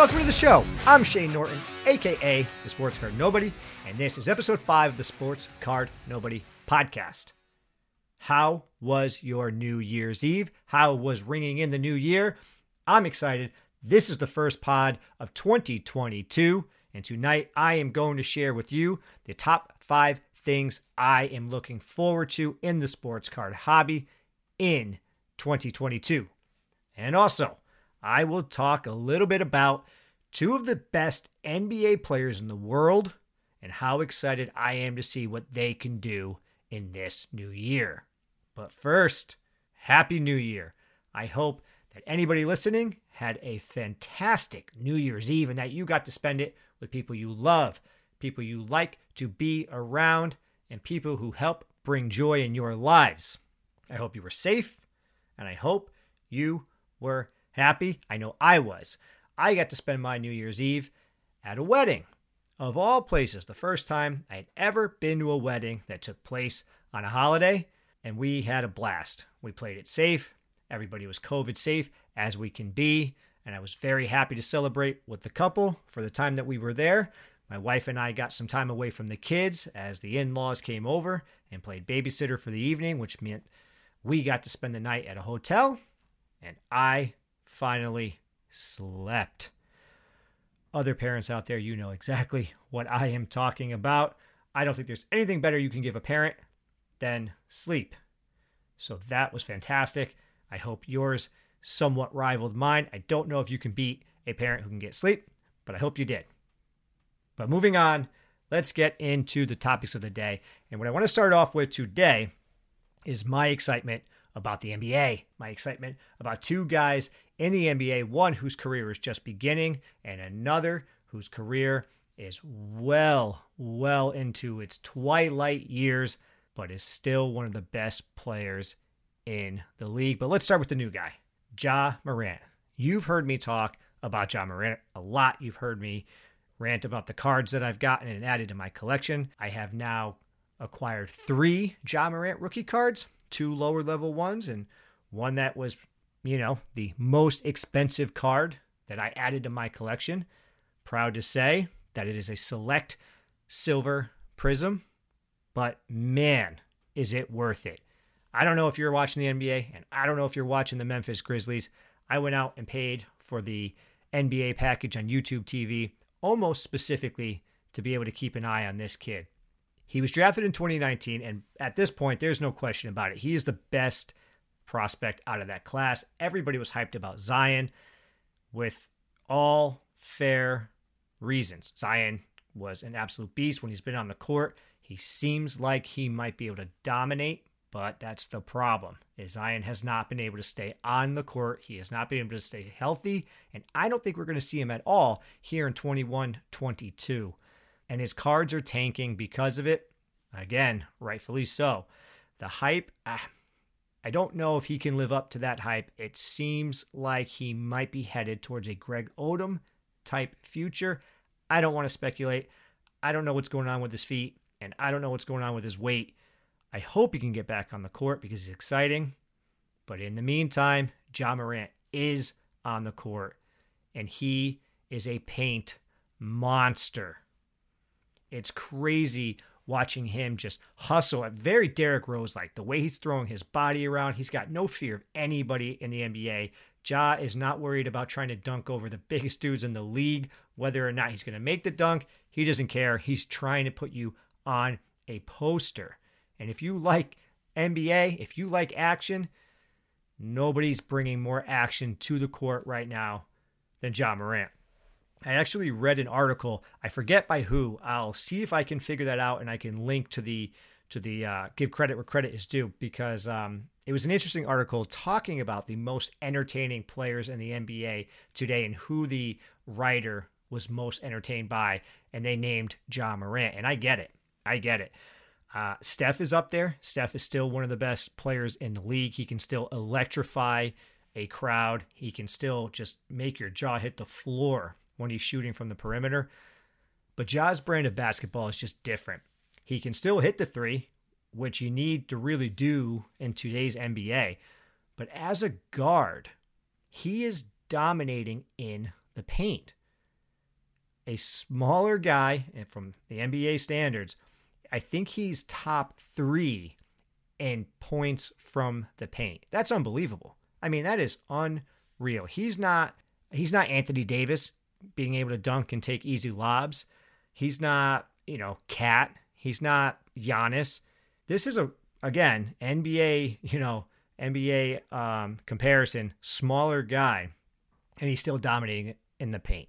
welcome to the show. I'm Shane Norton, aka the Sports Card Nobody, and this is episode five of the Sports Card Nobody podcast. How was your New Year's Eve? How was ringing in the new year? I'm excited. This is the first pod of 2022, and tonight I am going to share with you the top five things I am looking forward to in the sports card hobby in 2022. And also, I will talk a little bit about two of the best NBA players in the world and how excited I am to see what they can do in this new year. But first, Happy New Year. I hope that anybody listening had a fantastic New Year's Eve and that you got to spend it with people you love, people you like to be around, and people who help bring joy in your lives. I hope you were safe and I hope you were happy. I know I was. I got to spend my New Year's Eve at a wedding. Of all places, the first time I had ever been to a wedding that took place on a holiday, and we had a blast. We played it safe. Everybody was COVID safe as we can be, and I was very happy to celebrate with the couple for the time that we were there. My wife and I got some time away from the kids as the in laws came over and played babysitter for the evening, which meant we got to spend the night at a hotel, and I finally slept. Other parents out there, you know exactly what I am talking about. I don't think there's anything better you can give a parent than sleep. So that was fantastic. I hope yours somewhat rivaled mine. I don't know if you can beat a parent who can get sleep, but I hope you did. But moving on, let's get into the topics of the day. And what I want to start off with today is my excitement about the NBA, my excitement about two guys in the NBA, one whose career is just beginning, and another whose career is well, well into its twilight years, but is still one of the best players in the league. But let's start with the new guy, Ja Morant. You've heard me talk about Ja Morant a lot. You've heard me rant about the cards that I've gotten and added to my collection. I have now acquired three Ja Morant rookie cards, two lower level ones, and one that was you know, the most expensive card that I added to my collection. Proud to say that it is a select silver Prizm, but man, is it worth it. I don't know if you're watching the NBA and I don't know if you're watching the Memphis Grizzlies. I went out and paid for the NBA package on YouTube TV almost specifically to be able to keep an eye on this kid. He was drafted in 2019, and at this point, there's no question about it. He is the best prospect out of that class. Everybody was hyped about Zion with all fair reasons. Zion was an absolute beast when he's been on the court. He seems like he might be able to dominate, but that's the problem. Is Zion has not been able to stay on the court. He has not been able to stay healthy, and I don't think we're going to see him at all here in 21-22. And his cards are tanking because of it. Again, rightfully so. The hype, ah, I don't know if he can live up to that hype. It seems like he might be headed towards a Greg Oden type future. I don't want to speculate. I don't know what's going on with his feet, and I don't know what's going on with his weight. I hope he can get back on the court because he's exciting. But in the meantime, Ja Morant is on the court, and he is a paint monster. It's crazy watching him just hustle at very Derrick Rose like the way he's throwing his body around. He's got no fear of anybody in the NBA. Ja is not worried about trying to dunk over the biggest dudes in the league, whether or not he's going to make the dunk. He doesn't care. He's trying to put you on a poster. And if you like NBA, if you like action, nobody's bringing more action to the court right now than Ja Morant. I actually read an article. I forget by who. I'll see if I can figure that out, and I can link to the to the uh, give credit where credit is due because um, it was an interesting article talking about the most entertaining players in the NBA today and who the writer was most entertained by, and they named Ja Morant. And I get it. I get it. Uh, Steph is up there. Steph is still one of the best players in the league. He can still electrify a crowd. He can still just make your jaw hit the floor when he's shooting from the perimeter. But Ja's brand of basketball is just different. He can still hit the three, which you need to really do in today's NBA. But as a guard, he is dominating in the paint. a smaller guy, and from the NBA standards, I think he's top three in points from the paint. That's unbelievable. I mean, that is unreal. He's not he's not Anthony Davis being able to dunk and take easy lobs. He's not, you know, KAT. He's not Giannis. This is a again NBA, you know, NBA um, comparison, smaller guy, and he's still dominating in the paint.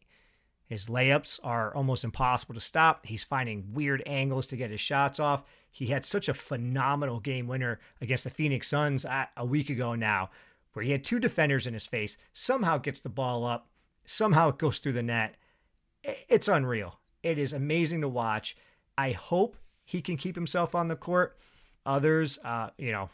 His layups are almost impossible to stop. He's finding weird angles to get his shots off. He had such a phenomenal game winner against the Phoenix Suns a week ago now, where he had two defenders in his face, somehow gets the ball up, somehow it goes through the net. It's unreal. It is amazing to watch. I hope he can keep himself on the court. Others, uh, you know,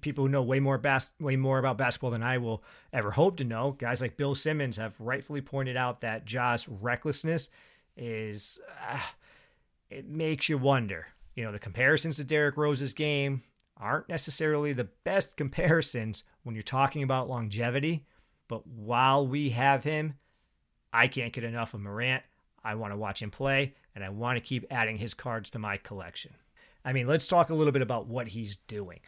people who know way more bas- way more about basketball than I will ever hope to know. Guys like Bill Simmons have rightfully pointed out that Ja's recklessness is uh, it makes you wonder. You know, the comparisons to Derrick Rose's game aren't necessarily the best comparisons when you're talking about longevity, but while we have him, I can't get enough of Morant. I want to watch him play and I want to keep adding his cards to my collection. I mean, let's talk a little bit about what he's doing.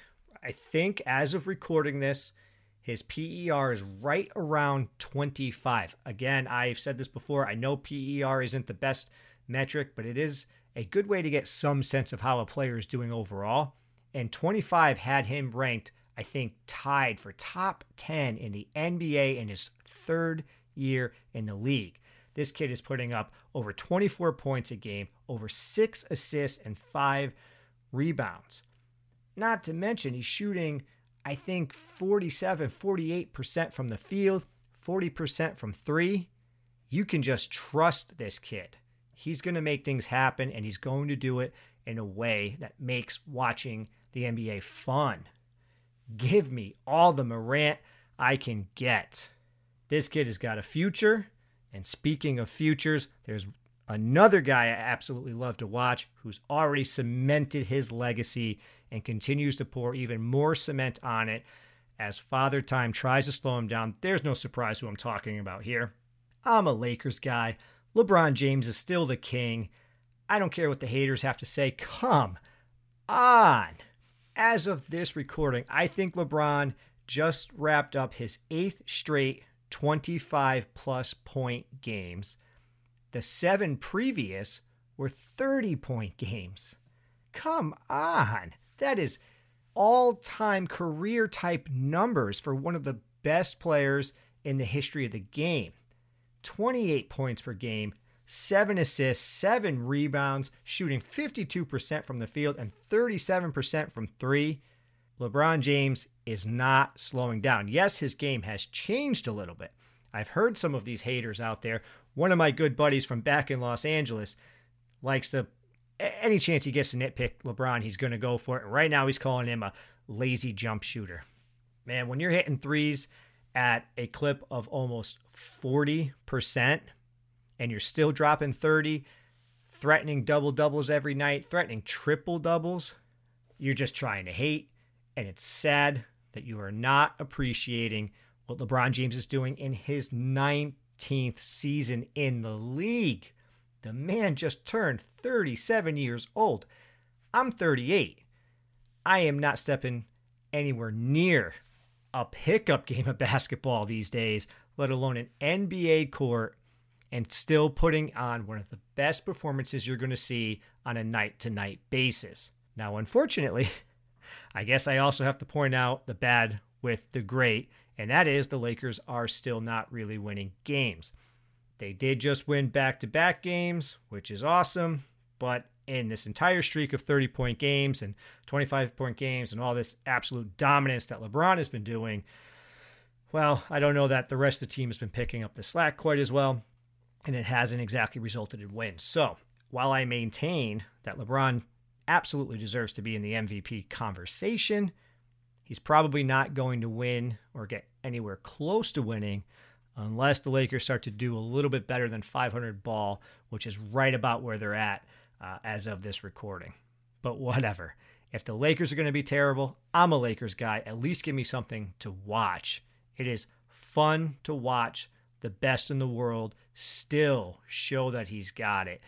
I think as of recording this, his PER is right around 25. Again, I've said this before. I know PER isn't the best metric, but it is a good way to get some sense of how a player is doing overall. And 25 had him ranked, I think, tied for top 10 in the NBA in his third year in the league. This kid is putting up over 24 points a game, over six assists, and five rebounds. Not to mention, he's shooting, I think, 47, 48% from the field, 40% from three. You can just trust this kid. He's going to make things happen, and he's going to do it in a way that makes watching the NBA fun. Give me all the Morant I can get. This kid has got a future. And speaking of futures, there's another guy I absolutely love to watch who's already cemented his legacy and continues to pour even more cement on it as Father Time tries to slow him down. There's no surprise who I'm talking about here. I'm a Lakers guy. LeBron James is still the king. I don't care what the haters have to say. Come on. As of this recording, I think LeBron just wrapped up his eighth straight 25 plus point games. The seven previous were 30 point games. Come on. That is all time career type numbers for one of the best players in the history of the game. 28 points per game, seven assists, seven rebounds, shooting 52% from the field and 37% from three. LeBron James is not slowing down. Yes, his game has changed a little bit. I've heard some of these haters out there. One of my good buddies from back in Los Angeles likes to any chance he gets to nitpick LeBron, he's going to go for it. Right now, he's calling him a lazy jump shooter. Man, when you're hitting threes at a clip of almost 40% and you're still dropping 30, threatening double doubles every night, threatening triple doubles, you're just trying to hate. And it's sad that you are not appreciating what LeBron James is doing in his 19th season in the league. The man just turned 37 years old. I'm 38. I am not stepping anywhere near a pickup game of basketball these days, let alone an NBA court, and still putting on one of the best performances you're going to see on a night to night basis. Now, unfortunately, I guess I also have to point out the bad with the great, and that is the Lakers are still not really winning games. They did just win back to back games, which is awesome. But in this entire streak of 30 point games and 25 point games and all this absolute dominance that LeBron has been doing, well, I don't know that the rest of the team has been picking up the slack quite as well. And it hasn't exactly resulted in wins. So while I maintain that LeBron absolutely deserves to be in the MVP conversation, he's probably not going to win or get anywhere close to winning unless the Lakers start to do a little bit better than 500 ball, which is right about where they're at uh, as of this recording. But whatever. If the Lakers are going to be terrible, I'm a Lakers guy. At least give me something to watch. It is fun to watch the best in the world still show that he's got it.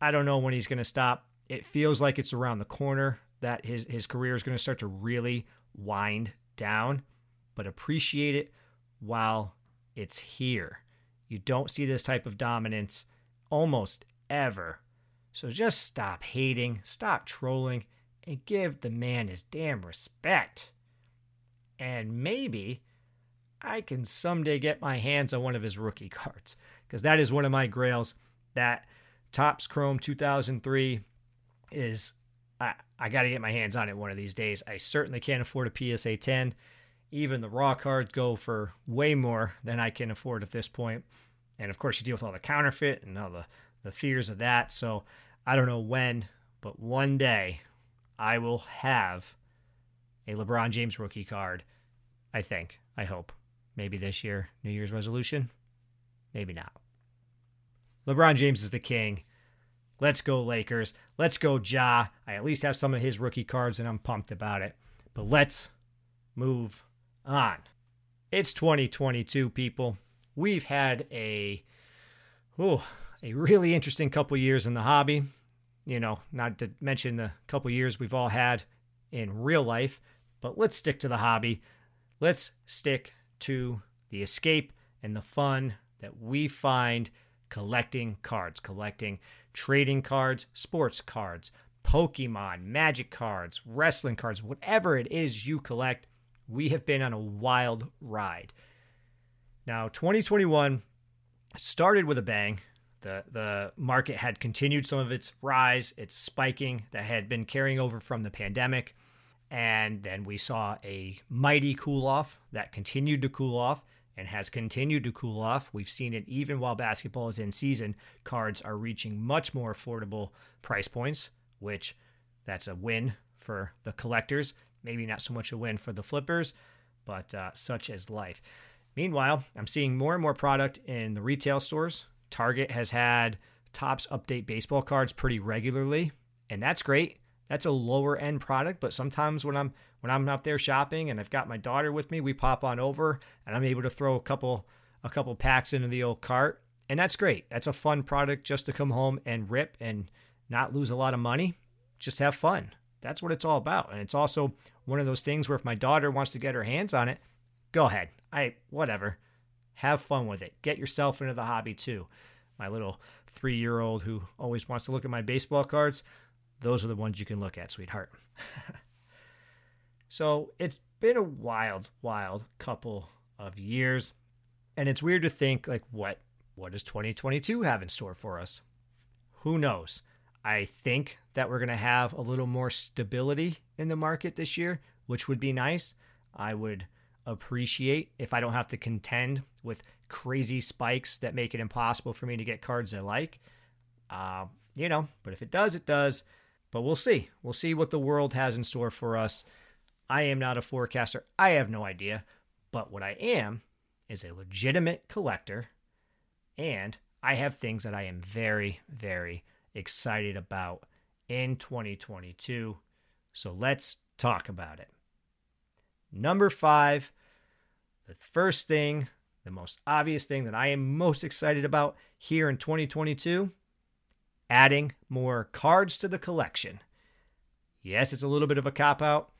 I don't know when he's going to stop. It feels like it's around the corner that his, his career is going to start to really wind down, but appreciate it while it's here. You don't see this type of dominance almost ever. So just stop hating, stop trolling, and give the man his damn respect. And maybe I can someday get my hands on one of his rookie cards because that is one of my grails. That Topps Chrome 2003 is I, I got to get my hands on it one of these days. I certainly can't afford a PSA 10. Even the raw cards go for way more than I can afford at this point. And of course, you deal with all the counterfeit and all the, the fears of that. So I don't know when, but one day I will have a LeBron James rookie card. I think. I hope. Maybe this year, New Year's resolution. Maybe not. LeBron James is the king. Let's go, Lakers. Let's go, Ja. I at least have some of his rookie cards and I'm pumped about it. But let's move on. It's 2022, people. We've had a oh, a really interesting couple years in the hobby. You know, not to mention the couple years we've all had in real life, but let's stick to the hobby. Let's stick to the escape and the fun that we find collecting cards, collecting trading cards, sports cards, Pokemon, magic cards, wrestling cards, whatever it is you collect. We have been on a wild ride. Now, 2021 started with a bang. The, the market had continued some of its rise, its spiking that had been carrying over from the pandemic. And then we saw a mighty cool off that continued to cool off and has continued to cool off. We've seen it even while basketball is in season. Cards are reaching much more affordable price points, which that's a win for the collectors. Maybe not so much a win for the flippers, but uh, such is life. Meanwhile, I'm seeing more and more product in the retail stores. Target has had Topps update baseball cards pretty regularly, and that's great that's a lower end product but sometimes when i'm when i'm out there shopping and i've got my daughter with me we pop on over and i'm able to throw a couple a couple packs into the old cart. And that's great. That's a fun product just to come home and rip and not lose a lot of money. Just have fun. That's what it's all about. And it's also one of those things where if my daughter wants to get her hands on it go ahead. I whatever. Have fun with it. Get yourself into the hobby too. My little three year old who always wants to look at my baseball cards those are the ones you can look at, sweetheart. so it's been a wild, wild couple of years. And it's weird to think like what what does 2022 have in store for us? Who knows? I think that we're going to have a little more stability in the market this year, which would be nice. I would appreciate if I don't have to contend with crazy spikes that make it impossible for me to get cards I like. Uh, you know, but if it does, it does. But we'll see. We'll see what the world has in store for us. I am not a forecaster. I have no idea. But what I am is a legitimate collector. And I have things that I am very, very excited about in 2022. So let's talk about it. Number five, the first thing, the most obvious thing that I am most excited about here in 2022 adding more cards to the collection. Yes, it's a little bit of a cop out,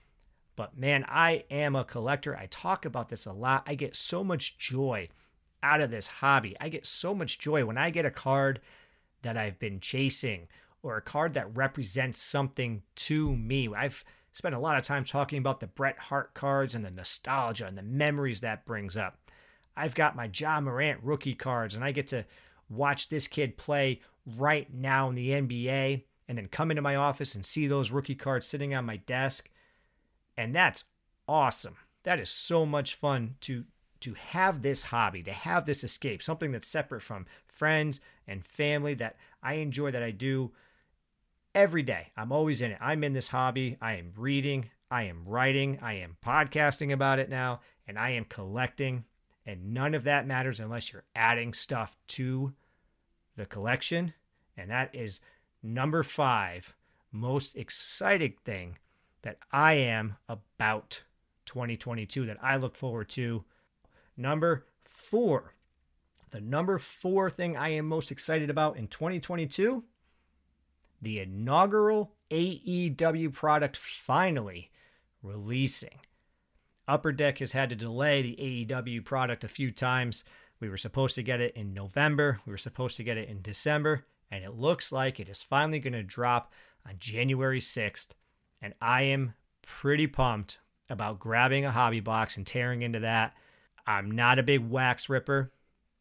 but man, I am a collector. I talk about this a lot. I get so much joy out of this hobby. I get so much joy when I get a card that I've been chasing or a card that represents something to me. I've spent a lot of time talking about the Bret Hart cards and the nostalgia and the memories that brings up. I've got my Ja Morant rookie cards, and I get to watch this kid play right now in the NBA and then come into my office and see those rookie cards sitting on my desk. And that's awesome. That is so much fun to to have this hobby, to have this escape, something that's separate from friends and family that I enjoy that I do every day. I'm always in it. I'm in this hobby. I am reading, I am writing, I am podcasting about it now, and I am collecting. And none of that matters unless you're adding stuff to the collection. And that is number five most exciting thing that I am about 2022 that I look forward to. Number four, The number four thing I am most excited about in 2022 the inaugural AEW product finally releasing. Upper Deck has had to delay the AEW product a few times. We were supposed to get it in November, we were supposed to get it in December, and it looks like it is finally going to drop on January 6th. And I am pretty pumped about grabbing a hobby box and tearing into that. I'm not a big wax ripper,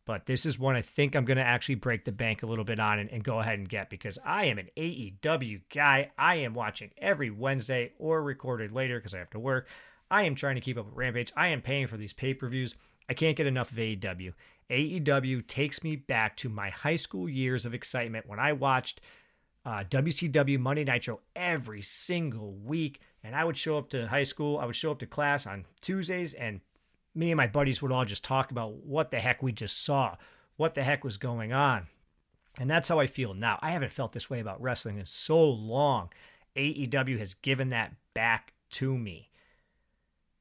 but this is one I think I'm going to actually break the bank a little bit on and, and, go ahead and get because I am an AEW guy. I am watching every Wednesday or recorded later because I have to work. I am trying to keep up with Rampage. I am paying for these pay per views. I can't get enough of AEW. AEW takes me back to my high school years of excitement when I watched uh, WCW Monday Nitro every single week. And I would show up to high school, I would show up to class on Tuesdays, and me and my buddies would all just talk about what the heck we just saw, what the heck was going on. And that's how I feel now. I haven't felt this way about wrestling in so long. AEW has given that back to me.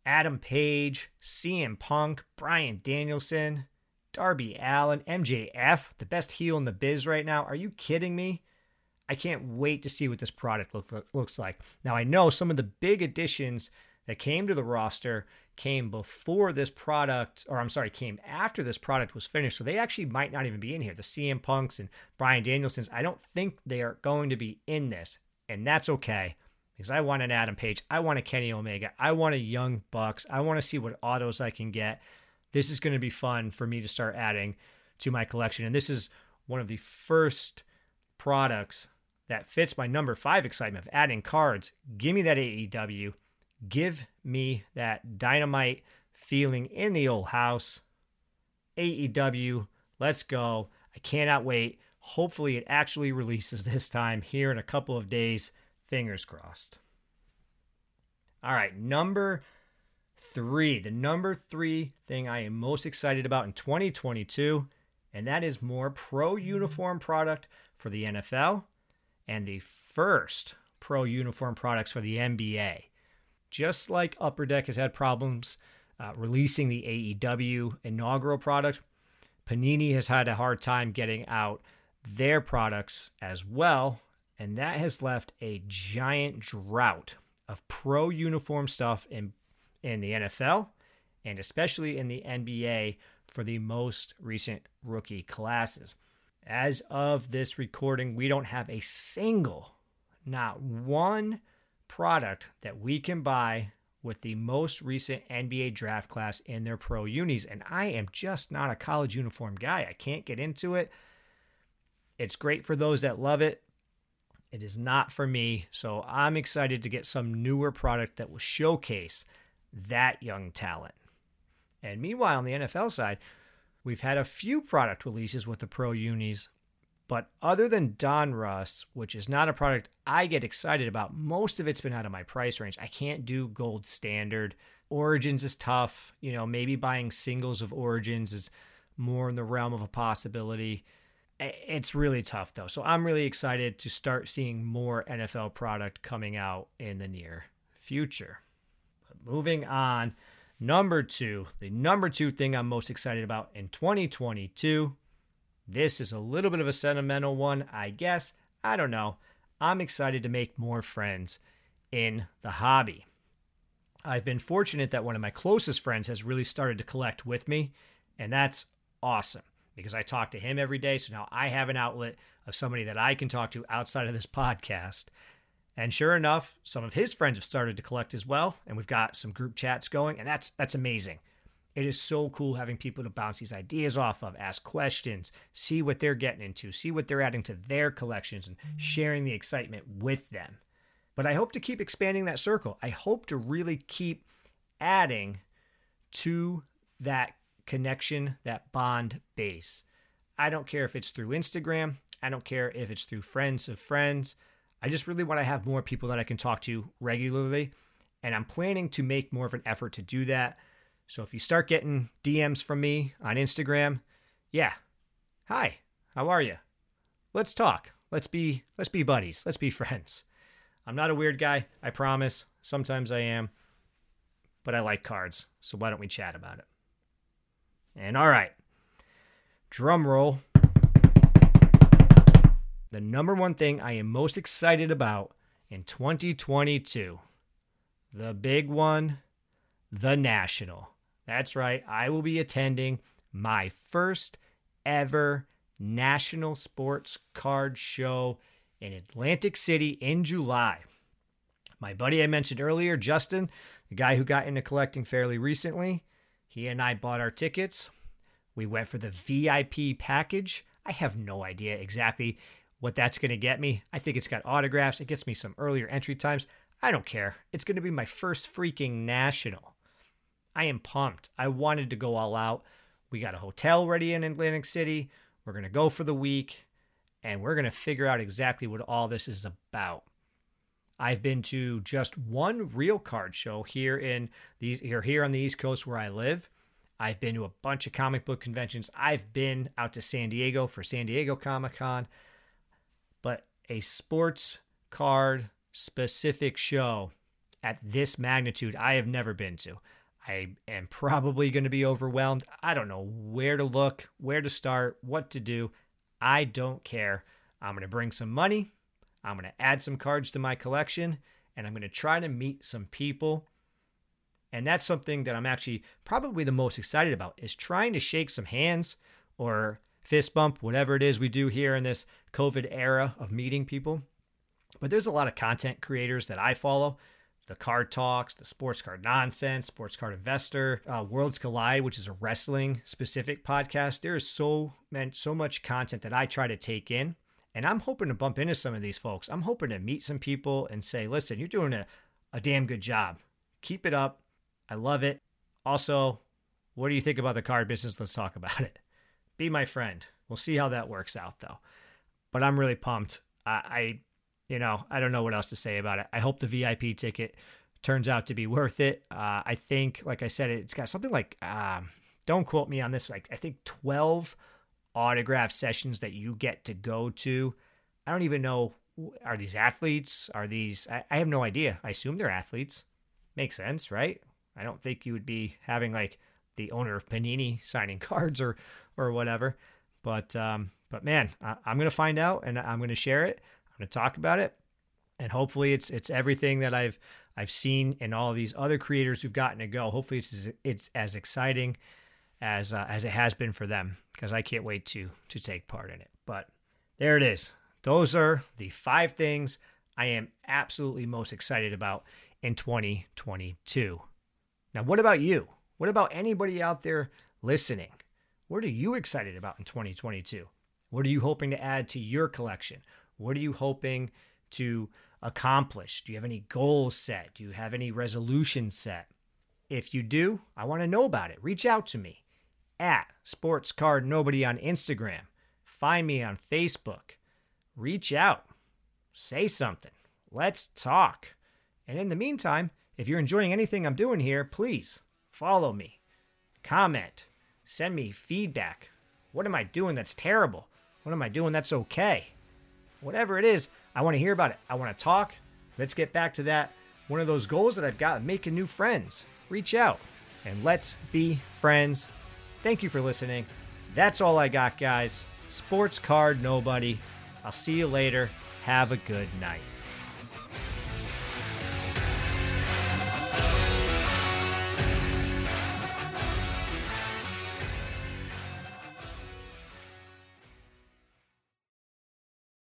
Adam Page, CM Punk, Bryan Danielson, Darby Allin, MJF, the best heel in the biz right now. Are you kidding me? I can't wait to see what this product look, looks like. Now, I know some of the big additions that came to the roster came before this product, or I'm sorry, came after this product was finished. So they actually might not even be in here. The CM Punks and Bryan Danielsons, I don't think they are going to be in this. And that's okay because I want an Adam Page. I want a Kenny Omega. I want a Young Bucks. I want to see what autos I can get. This is going to be fun for me to start adding to my collection. And this is one of the first products that fits my number five excitement of adding cards. Give me that AEW. Give me that dynamite feeling in the old house. AEW, let's go. I cannot wait. Hopefully, it actually releases this time here in a couple of days. Fingers crossed. All right, number three. The number three thing I am most excited about in 2022, and that is more pro uniform product for the NFL and the first pro uniform products for the NBA. Just like Upper Deck has had problems uh, releasing the AEW inaugural product, Panini has had a hard time getting out their products as well and that has left a giant drought of pro uniform stuff in in the NFL and especially in the NBA for the most recent rookie classes. As of this recording, we don't have a single, not one product that we can buy with the most recent NBA draft class in their pro unis. And I am just not a college uniform guy. I can't get into it. It's great for those that love it, it is not for me. So I'm excited to get some newer product that will showcase that young talent. And meanwhile, on the NFL side, we've had a few product releases with the pro unis, but other than Donruss, which is not a product I get excited about, most of it's been out of my price range. I can't do gold standard. Origins is tough. You know, maybe buying singles of Origins is more in the realm of a possibility it's really tough though. So I'm really excited to start seeing more NFL product coming out in the near future. But moving on, number two, the number two thing I'm most excited about in 2022. This is a little bit of a sentimental one, I guess. I don't know. I'm excited to make more friends in the hobby. I've been fortunate that one of my closest friends has really started to collect with me, and that's awesome because I talk to him every day. So now I have an outlet of somebody that I can talk to outside of this podcast. And sure enough, some of his friends have started to collect as well, and we've got some group chats going, and that's that's amazing. It is so cool having people to bounce these ideas off of, ask questions, see what they're getting into, see what they're adding to their collections, and mm-hmm. sharing the excitement with them. But I hope to keep expanding that circle. I hope to really keep adding to that connection, that bond base. I don't care if it's through Instagram, I don't care if it's through friends of friends. I just really want to have more people that I can talk to regularly. And I'm planning to make more of an effort to do that. So if you start getting DMs from me on Instagram, yeah. Hi, how are you? Let's talk. Let's be let's be buddies. Let's be friends. I'm not a weird guy, I promise. Sometimes I am. But I like cards. So why don't we chat about it? And all right, drum roll. The number one thing I am most excited about in 2022, the big one, the National. That's right, I will be attending my first ever National Sports Card Show in Atlantic City in July. My buddy I mentioned earlier, Justin, the guy who got into collecting fairly recently, he and I bought our tickets. We went for the VIP package. I have no idea exactly what that's going to get me. I think it's got autographs. It gets me some earlier entry times. I don't care. It's going to be my first freaking national. I am pumped. I wanted to go all out. We got a hotel ready in Atlantic City. We're going to go for the week and we're going to figure out exactly what all this is about. I've been to just one real card show here in these here here on the East Coast where I live. I've been to a bunch of comic book conventions. I've been out to San Diego for San Diego Comic Con. But a sports card specific show at this magnitude, I have never been to. I am probably going to be overwhelmed. I don't know where to look, where to start, what to do. I don't care. I'm going to bring some money. I'm going to add some cards to my collection and I'm going to try to meet some people. And that's something that I'm actually probably the most excited about is trying to shake some hands or fist bump, whatever it is we do here in this COVID era of meeting people. But there's a lot of content creators that I follow the Card Talks, the Sports Card Nonsense, Sports Card Investor, uh, Worlds Collide, which is a wrestling specific podcast. There is so man, so much content that I try to take in, and I'm hoping to bump into some of these folks. I'm hoping to meet some people and say, "Listen, you're doing a, a damn good job. Keep it up. I love it." Also, what do you think about the card business? Let's talk about it. Be my friend. We'll see how that works out, though. But I'm really pumped. I, I you know, I don't know what else to say about it. I hope the VIP ticket turns out to be worth it. Uh, I think, like I said, it's got something like, um, don't quote me on this, like I think 12 autograph sessions that you get to go to. I don't even know. Are these athletes? Are these, I, I have no idea. I assume they're athletes. Makes sense, right? I don't think you would be having like the owner of Panini signing cards or, or whatever. But, um, but man, I, I'm going to find out and I'm to share it. I'm to talk about it, and hopefully it's it's everything that I've I've seen in all these other creators who've gotten to go. Hopefully it's it's as exciting as uh, as it has been for them because I can't wait to to take part in it. But there it is. Those are the five things I am absolutely most excited about in 2022. Now, what about you? What about anybody out there listening? What are you excited about in 2022? What are you hoping to add to your collection? What are you hoping to accomplish? Do you have any goals set? Do you have any resolutions set? If you do, I want to know about it. Reach out to me at Sports Card Nobody on Instagram. Find me on Facebook. Reach out. Say something. Let's talk. And in the meantime, if you're enjoying anything I'm doing here, please follow me, comment, send me feedback. What am I doing that's terrible? What am I doing that's okay? whatever it is, I want to hear about it. I want to talk. Let's get back to that. One of those goals that I've got, making new friends. Reach out and let's be friends. Thank you for listening. That's all I got, guys. Sports card, nobody. I'll see you later. Have a good night.